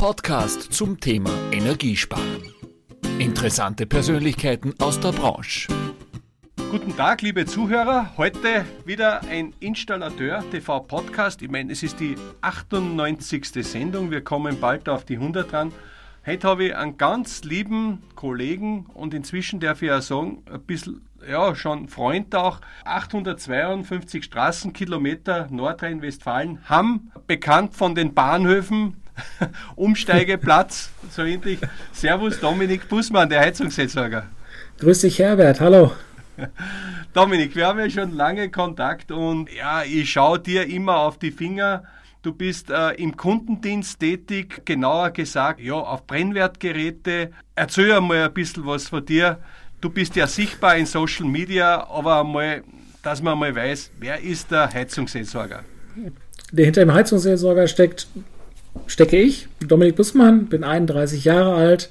Podcast zum Thema Energiesparen. Interessante Persönlichkeiten aus der Branche. Guten Tag, liebe Zuhörer. Heute wieder ein Installateur TV Podcast. Ich meine, es ist die 98. Sendung. Wir kommen bald auf die 100 dran. Heute habe ich einen ganz lieben Kollegen und inzwischen darf ich auch sagen, ein bisschen, ja, schon Freund auch. 852 Straßenkilometer Nordrhein-Westfalen, haben bekannt von den Bahnhöfen Umsteigeplatz, so endlich. Servus Dominik Bussmann, der Heizungsseelsorger. Grüß dich Herbert, hallo. Dominik, wir haben ja schon lange Kontakt und ja, ich schaue dir immer auf die Finger. Du bist äh, im Kundendienst tätig, genauer gesagt, ja, auf Brennwertgeräte. Erzähl einmal ein bisschen was von dir. Du bist ja sichtbar in Social Media, aber einmal, dass man mal weiß, wer ist der Heizungsseelsorger? Der hinter dem Heizungsseelsorger steckt stecke ich, Dominik Bussmann, bin 31 Jahre alt.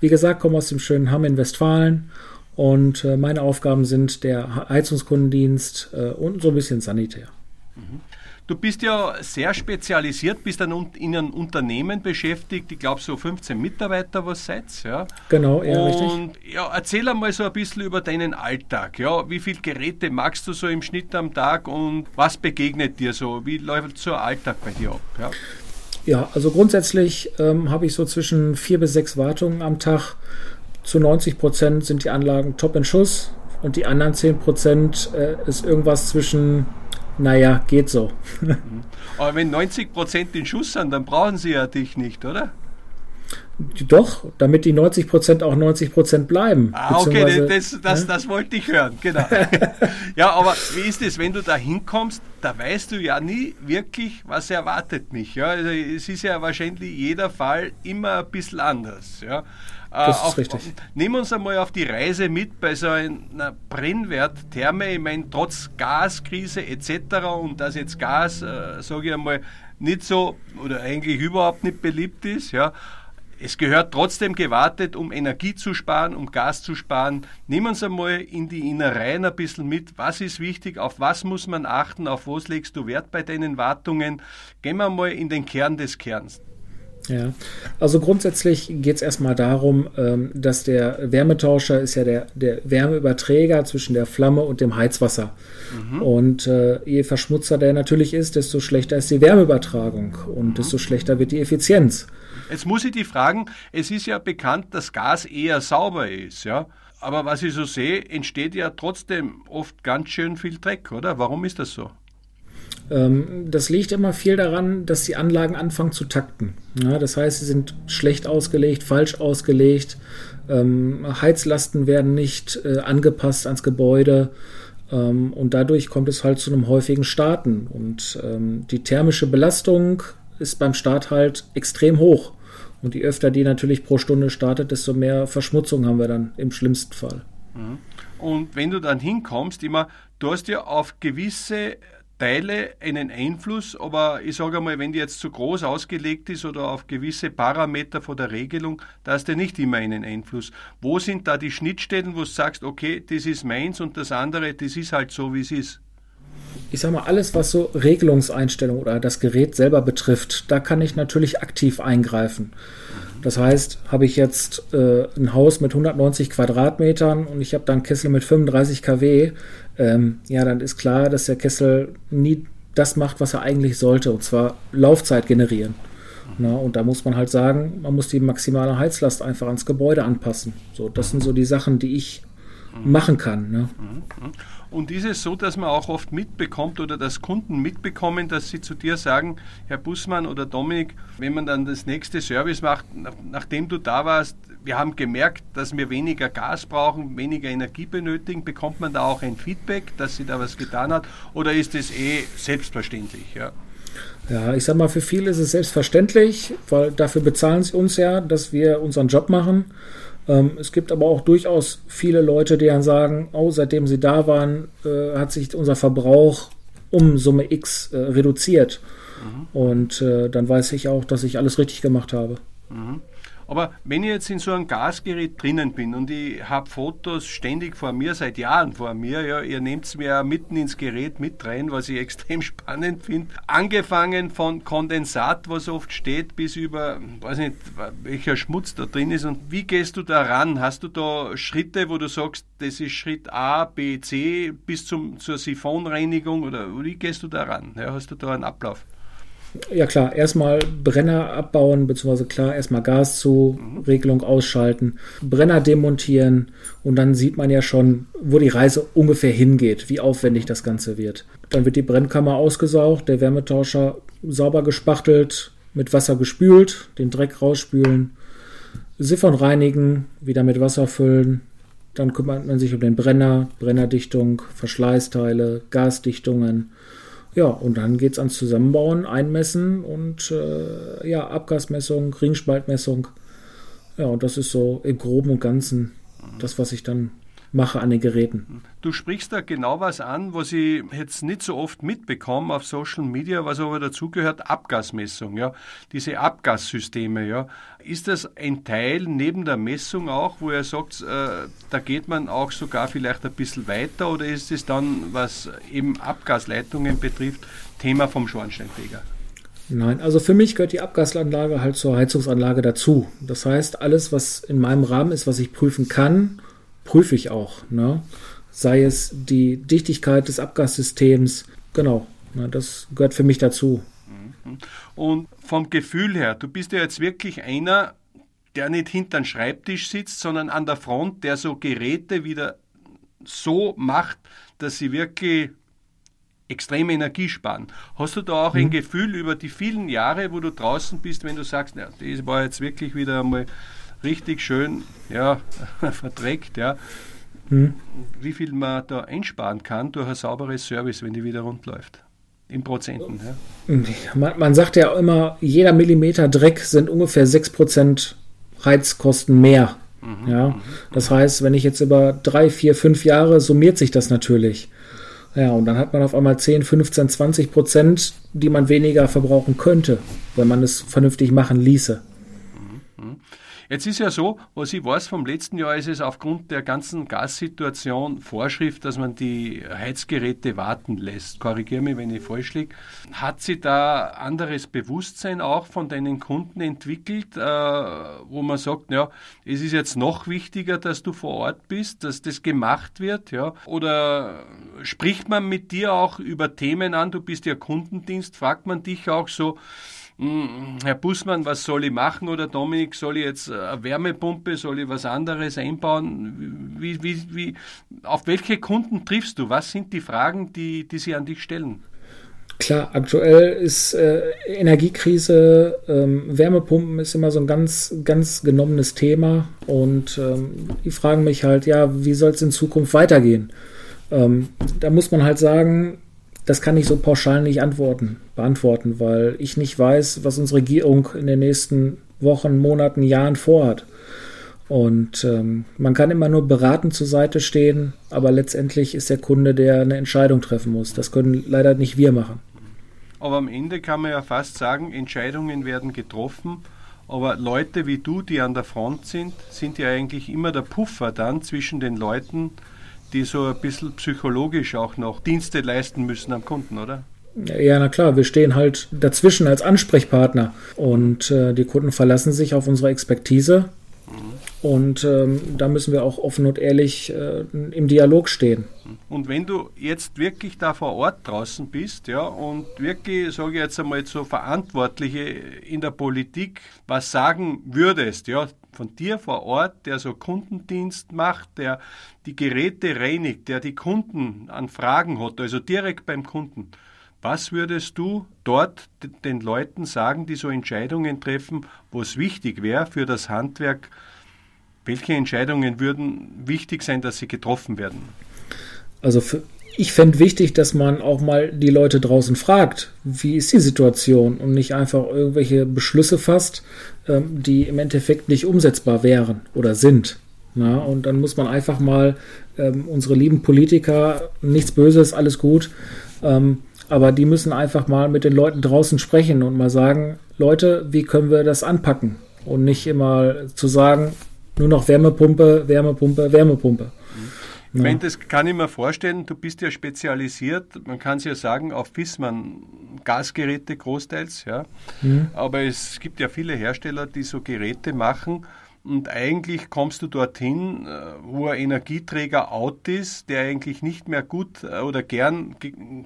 Wie gesagt, komme aus dem schönen Hamm in Westfalen und äh, meine Aufgaben sind der Heizungskundendienst äh, und so ein bisschen Sanitär. Mhm. Du bist ja sehr spezialisiert, bist dann in einem Unternehmen beschäftigt, ich glaube so 15 Mitarbeiter, was seid ja? Genau, ja, und, richtig. Ja, erzähl einmal so ein bisschen über deinen Alltag. Ja? Wie viele Geräte magst du so im Schnitt am Tag und was begegnet dir so? Wie läuft so ein Alltag bei dir ab? Ja? Ja, also grundsätzlich ähm, habe ich so zwischen vier bis sechs Wartungen am Tag. Zu 90 Prozent sind die Anlagen top in Schuss und die anderen 10 Prozent äh, ist irgendwas zwischen, naja, geht so. Aber wenn 90 Prozent in Schuss sind, dann brauchen sie ja dich nicht, oder? Doch, damit die 90 Prozent auch 90 Prozent bleiben. Ah, okay, das, das, ne? das wollte ich hören, genau. ja, aber wie ist es, wenn du da hinkommst, da weißt du ja nie wirklich, was erwartet mich. Ja? Also es ist ja wahrscheinlich jeder Fall immer ein bisschen anders. Ja? Das ist auf, richtig. Nehmen wir uns einmal auf die Reise mit bei so einer Brennwerttherme. Ich meine, trotz Gaskrise etc. und dass jetzt Gas, äh, sage ich einmal, nicht so oder eigentlich überhaupt nicht beliebt ist, ja, es gehört trotzdem gewartet, um Energie zu sparen, um Gas zu sparen. Nehmen wir uns einmal in die Innereien ein bisschen mit. Was ist wichtig? Auf was muss man achten? Auf was legst du Wert bei deinen Wartungen? Gehen wir mal in den Kern des Kerns. Ja, also grundsätzlich geht es erstmal darum, ähm, dass der Wärmetauscher ist ja der, der Wärmeüberträger zwischen der Flamme und dem Heizwasser. Mhm. Und äh, je verschmutzer der natürlich ist, desto schlechter ist die Wärmeübertragung und mhm. desto schlechter wird die Effizienz. Jetzt muss ich die fragen, es ist ja bekannt, dass Gas eher sauber ist, ja. Aber was ich so sehe, entsteht ja trotzdem oft ganz schön viel Dreck, oder? Warum ist das so? Ähm, das liegt immer viel daran, dass die Anlagen anfangen zu takten. Das heißt, sie sind schlecht ausgelegt, falsch ausgelegt. Ähm, Heizlasten werden nicht äh, angepasst ans Gebäude. Ähm, und dadurch kommt es halt zu einem häufigen Starten. Und die thermische Belastung ist beim Start halt extrem hoch. Und je öfter die natürlich pro Stunde startet, desto mehr Verschmutzung haben wir dann im schlimmsten Fall. Mhm. Und wenn du dann hinkommst, immer, du hast ja auf gewisse Teile einen Einfluss, aber ich sage einmal, wenn die jetzt zu groß ausgelegt ist oder auf gewisse Parameter von der Regelung, da hast du nicht immer einen Einfluss. Wo sind da die Schnittstellen, wo du sagst, okay, das ist meins und das andere, das ist halt so, wie es ist? Ich sag mal, alles, was so Regelungseinstellungen oder das Gerät selber betrifft, da kann ich natürlich aktiv eingreifen. Das heißt, habe ich jetzt äh, ein Haus mit 190 Quadratmetern und ich habe dann einen Kessel mit 35 kW, ähm, ja, dann ist klar, dass der Kessel nie das macht, was er eigentlich sollte, und zwar Laufzeit generieren. Na, und da muss man halt sagen, man muss die maximale Heizlast einfach ans Gebäude anpassen. So, das sind so die Sachen, die ich machen kann. Ne? Und ist es so, dass man auch oft mitbekommt oder dass Kunden mitbekommen, dass sie zu dir sagen, Herr Bussmann oder Dominik, wenn man dann das nächste Service macht, nachdem du da warst, wir haben gemerkt, dass wir weniger Gas brauchen, weniger Energie benötigen, bekommt man da auch ein Feedback, dass sie da was getan hat oder ist es eh selbstverständlich? Ja? Ja, ich sag mal, für viele ist es selbstverständlich, weil dafür bezahlen sie uns ja, dass wir unseren Job machen. Ähm, es gibt aber auch durchaus viele Leute, die dann sagen, oh, seitdem sie da waren, äh, hat sich unser Verbrauch um Summe X äh, reduziert. Mhm. Und äh, dann weiß ich auch, dass ich alles richtig gemacht habe. Mhm. Aber wenn ich jetzt in so einem Gasgerät drinnen bin und ich habe Fotos ständig vor mir, seit Jahren vor mir, ja, ihr nehmt es mir mitten ins Gerät mit rein, was ich extrem spannend finde. Angefangen von Kondensat, was oft steht, bis über, weiß nicht, welcher Schmutz da drin ist und wie gehst du da ran? Hast du da Schritte, wo du sagst, das ist Schritt A, B, C bis zum, zur Siphonreinigung oder wie gehst du da ran? Ja, hast du da einen Ablauf? Ja klar, erstmal Brenner abbauen, beziehungsweise klar, erstmal Gas zu, mhm. Regelung ausschalten, Brenner demontieren und dann sieht man ja schon, wo die Reise ungefähr hingeht, wie aufwendig das Ganze wird. Dann wird die Brennkammer ausgesaugt, der Wärmetauscher sauber gespachtelt, mit Wasser gespült, den Dreck rausspülen, Siphon reinigen, wieder mit Wasser füllen, dann kümmert man sich um den Brenner, Brennerdichtung, Verschleißteile, Gasdichtungen, ja, und dann geht es ans Zusammenbauen, Einmessen und äh, ja, Abgasmessung, Ringspaltmessung. Ja, und das ist so im Groben und Ganzen das, was ich dann mache an den Geräten. Du sprichst da genau was an, was ich jetzt nicht so oft mitbekomme auf Social Media, was aber dazugehört, Abgasmessung, ja. Diese Abgassysteme, ja. Ist das ein Teil neben der Messung auch, wo er sagt, äh, da geht man auch sogar vielleicht ein bisschen weiter oder ist es dann, was eben Abgasleitungen betrifft, Thema vom Schornsteinfeger? Nein, also für mich gehört die Abgasanlage halt zur Heizungsanlage dazu. Das heißt, alles, was in meinem Rahmen ist, was ich prüfen kann, prüfe ich auch. Ne? Sei es die Dichtigkeit des Abgassystems, genau, ne, das gehört für mich dazu. Mhm. Und vom Gefühl her, du bist ja jetzt wirklich einer, der nicht hinterm Schreibtisch sitzt, sondern an der Front, der so Geräte wieder so macht, dass sie wirklich extrem Energie sparen. Hast du da auch mhm. ein Gefühl über die vielen Jahre, wo du draußen bist, wenn du sagst, na, das war jetzt wirklich wieder einmal richtig schön ja, verträgt, ja, hm. wie viel man da einsparen kann durch ein sauberes Service, wenn die wieder rund läuft. In Prozenten. Ja. Man, man, sagt ja immer, jeder Millimeter Dreck sind ungefähr 6% Heizkosten mehr. Mhm, ja, mhm, das heißt, wenn ich jetzt über drei, vier, fünf Jahre summiert sich das natürlich. Ja, und dann hat man auf einmal 10, 15, 20 Prozent, die man weniger verbrauchen könnte, wenn man es vernünftig machen ließe. Jetzt ist ja so, was ich weiß vom letzten Jahr, ist es aufgrund der ganzen Gassituation Vorschrift, dass man die Heizgeräte warten lässt. Korrigiere mich, wenn ich falsch liege. Hat sich da anderes Bewusstsein auch von deinen Kunden entwickelt, äh, wo man sagt, ja, es ist jetzt noch wichtiger, dass du vor Ort bist, dass das gemacht wird, ja? Oder spricht man mit dir auch über Themen an? Du bist ja Kundendienst, fragt man dich auch so, Herr Bussmann, was soll ich machen? Oder Dominik, soll ich jetzt eine Wärmepumpe, soll ich was anderes einbauen? Wie, wie, wie, auf welche Kunden triffst du? Was sind die Fragen, die, die sie an dich stellen? Klar, aktuell ist äh, Energiekrise, ähm, Wärmepumpen ist immer so ein ganz, ganz genommenes Thema und ähm, die fragen mich halt, ja, wie soll es in Zukunft weitergehen? Ähm, da muss man halt sagen, das kann ich so pauschal nicht antworten, beantworten, weil ich nicht weiß, was unsere Regierung in den nächsten Wochen, Monaten, Jahren vorhat. Und ähm, man kann immer nur beratend zur Seite stehen, aber letztendlich ist der Kunde, der eine Entscheidung treffen muss. Das können leider nicht wir machen. Aber am Ende kann man ja fast sagen, Entscheidungen werden getroffen. Aber Leute wie du, die an der Front sind, sind ja eigentlich immer der Puffer dann zwischen den Leuten, die so ein bisschen psychologisch auch noch Dienste leisten müssen am Kunden, oder? Ja, na klar, wir stehen halt dazwischen als Ansprechpartner und äh, die Kunden verlassen sich auf unsere Expertise und ähm, da müssen wir auch offen und ehrlich äh, im Dialog stehen. Und wenn du jetzt wirklich da vor Ort draußen bist, ja, und wirklich, sage ich jetzt einmal, so Verantwortliche in der Politik was sagen würdest, ja, von dir vor Ort, der so Kundendienst macht, der die Geräte reinigt, der die Kunden an Fragen hat, also direkt beim Kunden. Was würdest du dort den Leuten sagen, die so Entscheidungen treffen, wo es wichtig wäre für das Handwerk, welche Entscheidungen würden wichtig sein, dass sie getroffen werden? Also für, ich fände wichtig, dass man auch mal die Leute draußen fragt, wie ist die Situation und nicht einfach irgendwelche Beschlüsse fasst, ähm, die im Endeffekt nicht umsetzbar wären oder sind. Na, und dann muss man einfach mal ähm, unsere lieben Politiker, nichts Böses, alles gut, ähm, aber die müssen einfach mal mit den Leuten draußen sprechen und mal sagen, Leute, wie können wir das anpacken? und nicht immer zu sagen, nur noch Wärmepumpe, Wärmepumpe, Wärmepumpe. Ich meine, das kann ich mir vorstellen. Du bist ja spezialisiert, man kann es ja sagen, auf Fissmann Gasgeräte großteils, ja. Mhm. Aber es gibt ja viele Hersteller, die so Geräte machen. Und eigentlich kommst du dorthin, äh, wo ein Energieträger out ist, der eigentlich nicht mehr gut äh, oder gern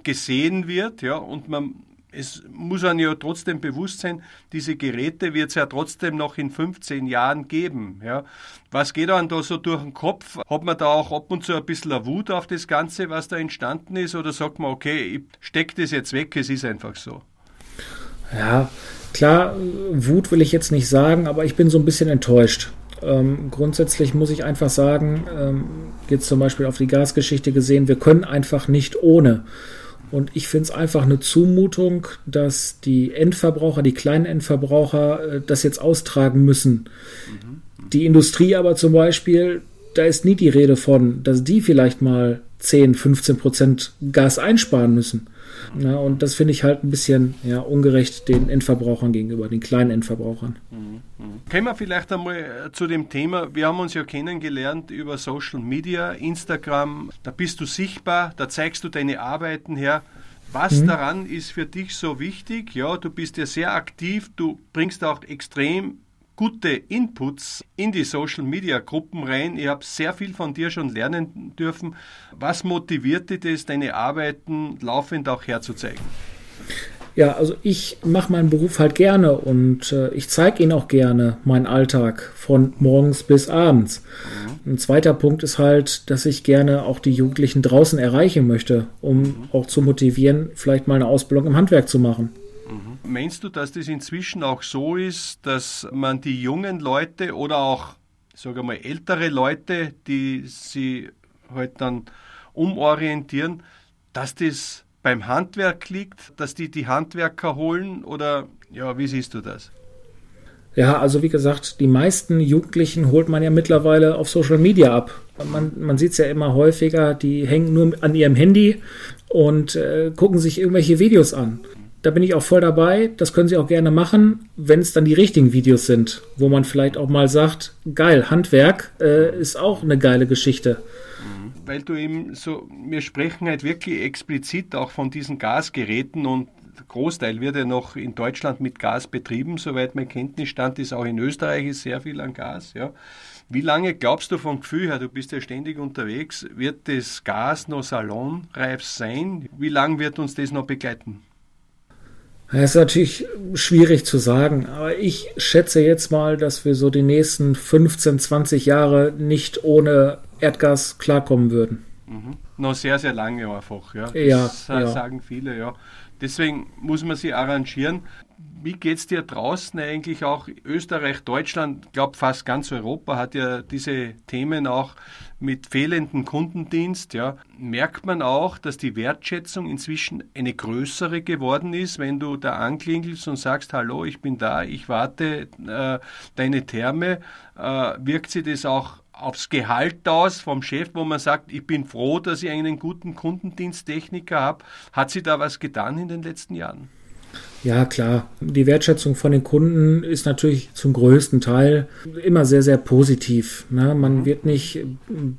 gesehen wird, ja, und man es muss einem ja trotzdem bewusst sein, diese Geräte wird es ja trotzdem noch in 15 Jahren geben. Ja. Was geht einem da so durch den Kopf? Hat man da auch ab und zu ein bisschen eine Wut auf das Ganze, was da entstanden ist? Oder sagt man, okay, ich stecke das jetzt weg, es ist einfach so? Ja, klar, Wut will ich jetzt nicht sagen, aber ich bin so ein bisschen enttäuscht. Ähm, grundsätzlich muss ich einfach sagen, ähm, jetzt zum Beispiel auf die Gasgeschichte gesehen, wir können einfach nicht ohne. Und ich finde es einfach eine Zumutung, dass die Endverbraucher, die kleinen Endverbraucher, äh, das jetzt austragen müssen. Mhm. Die Industrie aber zum Beispiel, da ist nie die Rede von, dass die vielleicht mal 10, 15 Prozent Gas einsparen müssen. Ja, und das finde ich halt ein bisschen ja, ungerecht den Endverbrauchern gegenüber, den kleinen Endverbrauchern. Mhm. Kommen wir vielleicht einmal äh, zu dem Thema. Wir haben uns ja kennengelernt über Social Media, Instagram. Da bist du sichtbar, da zeigst du deine Arbeiten her. Was mhm. daran ist für dich so wichtig? Ja, du bist ja sehr aktiv, du bringst auch extrem gute Inputs in die Social Media Gruppen rein. Ich habe sehr viel von dir schon lernen dürfen. Was motiviert dich das, deine Arbeiten laufend auch herzuzeigen? Ja, also ich mache meinen Beruf halt gerne und äh, ich zeige Ihnen auch gerne meinen Alltag von morgens bis abends. Mhm. Ein zweiter Punkt ist halt, dass ich gerne auch die Jugendlichen draußen erreichen möchte, um mhm. auch zu motivieren, vielleicht mal eine Ausbildung im Handwerk zu machen. Meinst du, dass das inzwischen auch so ist, dass man die jungen Leute oder auch, sage mal, ältere Leute, die sie halt dann umorientieren, dass das beim Handwerk liegt, dass die die Handwerker holen oder ja, wie siehst du das? Ja, also wie gesagt, die meisten Jugendlichen holt man ja mittlerweile auf Social Media ab. Man, man sieht es ja immer häufiger, die hängen nur an ihrem Handy und äh, gucken sich irgendwelche Videos an da bin ich auch voll dabei. Das können Sie auch gerne machen, wenn es dann die richtigen Videos sind, wo man vielleicht auch mal sagt, geil, Handwerk äh, ist auch eine geile Geschichte. Weil du eben so, wir sprechen halt wirklich explizit auch von diesen Gasgeräten und der Großteil wird ja noch in Deutschland mit Gas betrieben, soweit mein Kenntnisstand ist. Auch in Österreich ist sehr viel an Gas. Ja. Wie lange glaubst du vom Gefühl her, du bist ja ständig unterwegs, wird das Gas noch salonreif sein? Wie lange wird uns das noch begleiten? Das ist natürlich schwierig zu sagen, aber ich schätze jetzt mal, dass wir so die nächsten 15, 20 Jahre nicht ohne Erdgas klarkommen würden. Mhm. Noch sehr, sehr lange einfach, ja. Das ja, sagen viele, ja. Deswegen muss man sich arrangieren. Wie geht es dir draußen eigentlich auch? Österreich, Deutschland, ich glaube fast ganz Europa hat ja diese Themen auch mit fehlendem Kundendienst. Ja. Merkt man auch, dass die Wertschätzung inzwischen eine größere geworden ist, wenn du da anklingelst und sagst, hallo, ich bin da, ich warte äh, deine Therme, äh, wirkt sich das auch aufs Gehalt aus vom Chef, wo man sagt, ich bin froh, dass ich einen guten Kundendiensttechniker habe. Hat sie da was getan in den letzten Jahren? Ja, klar. Die Wertschätzung von den Kunden ist natürlich zum größten Teil immer sehr, sehr positiv. Ne? Man mhm. wird nicht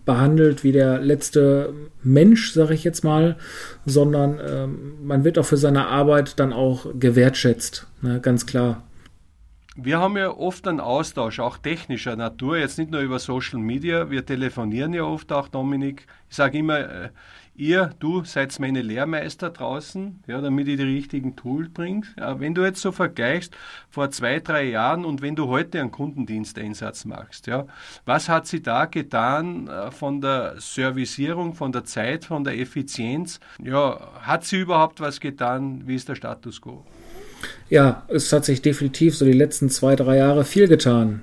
behandelt wie der letzte Mensch, sage ich jetzt mal, sondern ähm, man wird auch für seine Arbeit dann auch gewertschätzt. Ne? Ganz klar. Wir haben ja oft einen Austausch, auch technischer Natur, jetzt nicht nur über Social Media. Wir telefonieren ja oft auch, Dominik. Ich sage immer, äh, ihr, du seid meine Lehrmeister draußen, ja, damit ich die richtigen Tools bringe. Ja, wenn du jetzt so vergleichst vor zwei, drei Jahren und wenn du heute einen Kundendiensteinsatz machst, ja, was hat sie da getan äh, von der Servicierung, von der Zeit, von der Effizienz? Ja, hat sie überhaupt was getan? Wie ist der Status quo? Ja, es hat sich definitiv so die letzten zwei, drei Jahre viel getan.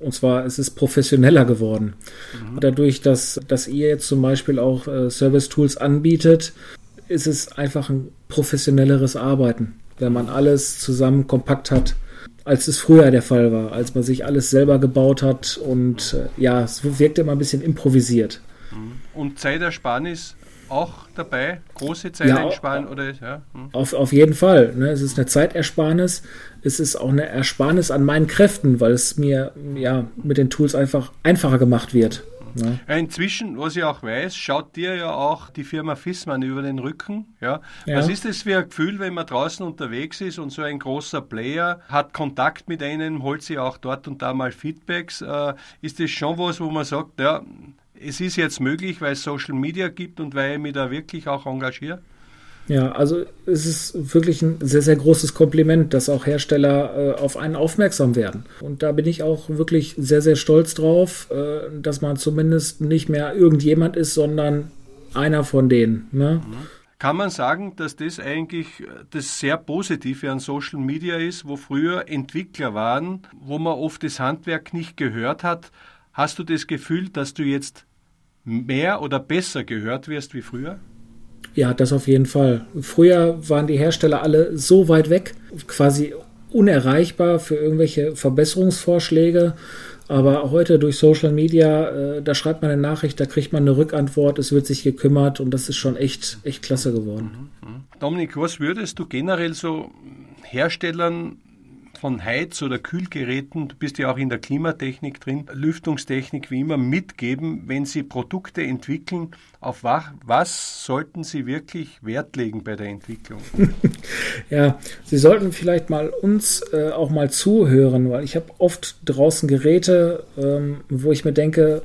Und zwar es ist professioneller geworden. Mhm. Dadurch, dass, dass ihr jetzt zum Beispiel auch äh, Service-Tools anbietet, ist es einfach ein professionelleres Arbeiten, wenn man alles zusammen kompakt hat, als es früher der Fall war, als man sich alles selber gebaut hat und äh, ja, es wirkt immer ein bisschen improvisiert. Mhm. Und Zeitersparnis auch dabei? Große Zeit ja, oder ja? Hm. Auf, auf jeden Fall. Ne? Es ist eine Zeitersparnis. Es ist auch eine Ersparnis an meinen Kräften, weil es mir ja mit den Tools einfach einfacher gemacht wird. Ne? Inzwischen, was ich auch weiß, schaut dir ja auch die Firma Fissmann über den Rücken. Ja? ja? Was ist das für ein Gefühl, wenn man draußen unterwegs ist und so ein großer Player hat Kontakt mit einem, holt sich auch dort und da mal Feedbacks? Äh, ist das schon was, wo man sagt, ja, es ist jetzt möglich, weil es Social Media gibt und weil ich mich da wirklich auch engagiere? Ja, also es ist wirklich ein sehr, sehr großes Kompliment, dass auch Hersteller äh, auf einen aufmerksam werden. Und da bin ich auch wirklich sehr, sehr stolz drauf, äh, dass man zumindest nicht mehr irgendjemand ist, sondern einer von denen. Ne? Kann man sagen, dass das eigentlich das sehr Positive an Social Media ist, wo früher Entwickler waren, wo man oft das Handwerk nicht gehört hat? Hast du das Gefühl, dass du jetzt mehr oder besser gehört wirst wie früher? Ja, das auf jeden Fall. Früher waren die Hersteller alle so weit weg, quasi unerreichbar für irgendwelche Verbesserungsvorschläge. Aber heute durch Social Media, äh, da schreibt man eine Nachricht, da kriegt man eine Rückantwort, es wird sich gekümmert und das ist schon echt, echt klasse geworden. Mhm, mhm. Dominik, was würdest du generell so Herstellern von Heiz- oder Kühlgeräten, du bist ja auch in der Klimatechnik drin, Lüftungstechnik wie immer mitgeben, wenn Sie Produkte entwickeln, auf was sollten Sie wirklich Wert legen bei der Entwicklung? ja, Sie sollten vielleicht mal uns äh, auch mal zuhören, weil ich habe oft draußen Geräte, ähm, wo ich mir denke,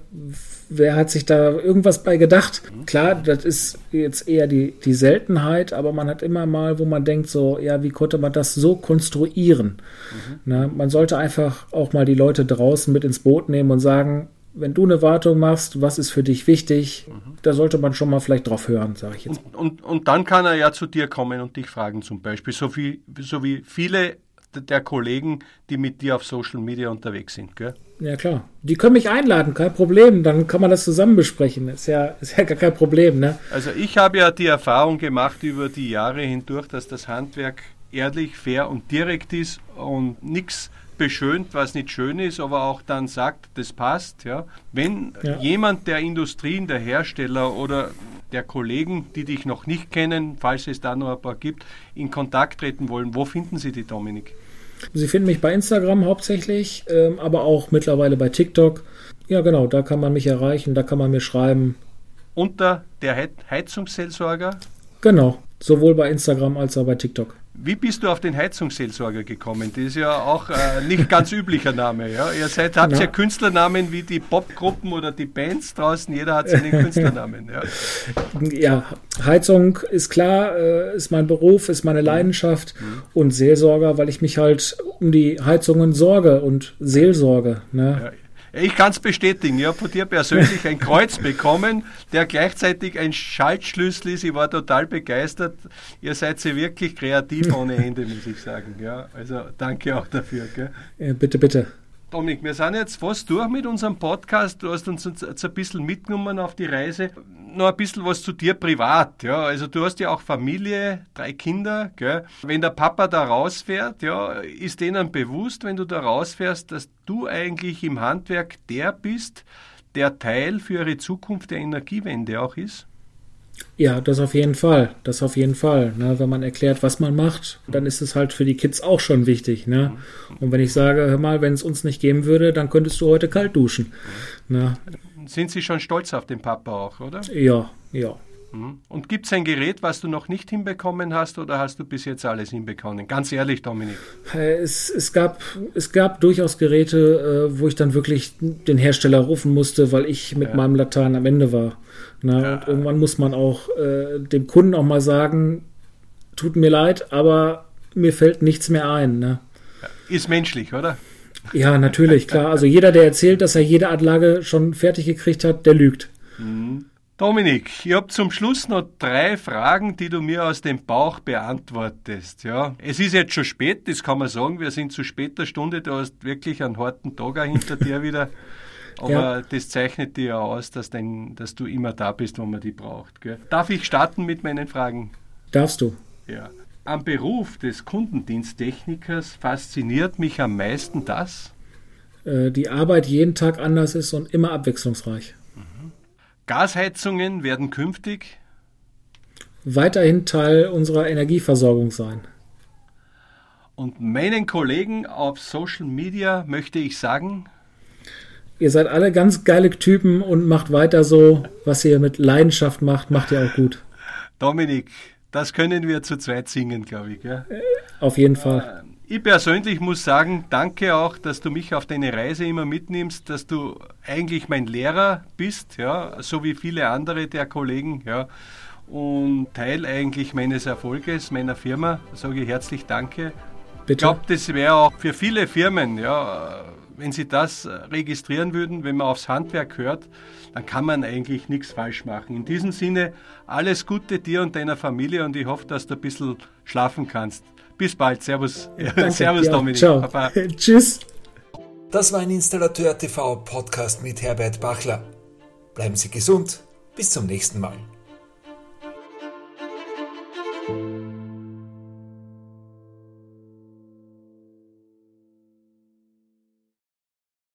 wer hat sich da irgendwas bei gedacht? Klar, das ist jetzt eher die, die Seltenheit, aber man hat immer mal, wo man denkt, so, ja, wie konnte man das so konstruieren? Mhm. Na, man sollte einfach auch mal die Leute draußen mit ins Boot nehmen und sagen, wenn du eine Wartung machst, was ist für dich wichtig? Mhm. Da sollte man schon mal vielleicht drauf hören, sage ich jetzt. Und, und, und, dann kann er ja zu dir kommen und dich fragen zum Beispiel, so wie, so wie viele der Kollegen, die mit dir auf Social Media unterwegs sind. Gell? Ja, klar. Die können mich einladen, kein Problem. Dann kann man das zusammen besprechen. Ist ja, ist ja gar kein Problem. Ne? Also, ich habe ja die Erfahrung gemacht über die Jahre hindurch, dass das Handwerk ehrlich, fair und direkt ist und nichts beschönt, was nicht schön ist, aber auch dann sagt, das passt. Ja. Wenn ja. jemand der Industrien, der Hersteller oder der Kollegen, die dich noch nicht kennen, falls es da noch ein paar gibt, in Kontakt treten wollen, wo finden Sie die, Dominik? Sie finden mich bei Instagram hauptsächlich, ähm, aber auch mittlerweile bei TikTok. Ja, genau, da kann man mich erreichen, da kann man mir schreiben. Unter der Heizungsseelsorger? Genau, sowohl bei Instagram als auch bei TikTok. Wie bist du auf den Heizungsseelsorger gekommen? Das ist ja auch äh, nicht ganz üblicher Name. Ja? Ihr seid, habt ja. ja Künstlernamen wie die Popgruppen oder die Bands draußen. Jeder hat seinen Künstlernamen. Ja. ja, Heizung ist klar, äh, ist mein Beruf, ist meine Leidenschaft mhm. und Seelsorger, weil ich mich halt um die Heizungen sorge und Seelsorge. Ne? Ja, ich kann es bestätigen. Ich habe von dir persönlich ein Kreuz bekommen, der gleichzeitig ein Schaltschlüssel ist. Ich war total begeistert. Ihr seid sie wirklich kreativ ohne Ende, muss ich sagen. Ja, also danke auch dafür. Ja, bitte, bitte. Dominik, wir sind jetzt fast durch mit unserem Podcast. Du hast uns jetzt ein bisschen mitgenommen auf die Reise. Noch ein bisschen was zu dir privat. Ja, also du hast ja auch Familie, drei Kinder. Gell? Wenn der Papa da rausfährt, ja, ist denen bewusst, wenn du da rausfährst, dass du eigentlich im Handwerk der bist, der Teil für ihre Zukunft der Energiewende auch ist? Ja, das auf jeden Fall. Das auf jeden Fall. Ne? Wenn man erklärt, was man macht, dann ist es halt für die Kids auch schon wichtig. Ne? Und wenn ich sage, hör mal, wenn es uns nicht geben würde, dann könntest du heute kalt duschen. Ne? Sind Sie schon stolz auf den Papa auch, oder? Ja, ja. Mhm. Und gibt es ein Gerät, was du noch nicht hinbekommen hast oder hast du bis jetzt alles hinbekommen? Ganz ehrlich, Dominik. Es, es, gab, es gab durchaus Geräte, äh, wo ich dann wirklich den Hersteller rufen musste, weil ich mit ja. meinem Latein am Ende war. Na, ja. Und irgendwann muss man auch äh, dem Kunden auch mal sagen, tut mir leid, aber mir fällt nichts mehr ein. Ne? Ist menschlich, oder? Ja, natürlich, klar. Also jeder, der erzählt, dass er jede Anlage schon fertig gekriegt hat, der lügt. Mhm. Dominik, ich habe zum Schluss noch drei Fragen, die du mir aus dem Bauch beantwortest. Ja, es ist jetzt schon spät, das kann man sagen. Wir sind zu später Stunde. Du hast wirklich einen harten Tag hinter dir wieder. Aber ja. das zeichnet dir ja aus, dass, dein, dass du immer da bist, wo man die braucht. Gell? Darf ich starten mit meinen Fragen? Darfst du. Ja. Am Beruf des Kundendiensttechnikers fasziniert mich am meisten das? Äh, die Arbeit jeden Tag anders ist und immer abwechslungsreich. Gasheizungen werden künftig weiterhin Teil unserer Energieversorgung sein. Und meinen Kollegen auf Social Media möchte ich sagen, ihr seid alle ganz geile Typen und macht weiter so, was ihr mit Leidenschaft macht, macht ihr auch gut. Dominik, das können wir zu zweit singen, glaube ich. Gell? Auf jeden Fall. Ich persönlich muss sagen, danke auch, dass du mich auf deine Reise immer mitnimmst, dass du eigentlich mein Lehrer bist, ja, so wie viele andere der Kollegen, ja, und Teil eigentlich meines Erfolges, meiner Firma. Da sage ich herzlich Danke. Bitte? Ich glaube, das wäre auch für viele Firmen, ja, wenn sie das registrieren würden, wenn man aufs Handwerk hört, dann kann man eigentlich nichts falsch machen. In diesem Sinne, alles Gute dir und deiner Familie und ich hoffe, dass du ein bisschen schlafen kannst. Bis bald. Servus. Danke, Servus, ja. Dominik. Ciao. Papa. Tschüss. Das war ein Installateur TV Podcast mit Herbert Bachler. Bleiben Sie gesund. Bis zum nächsten Mal.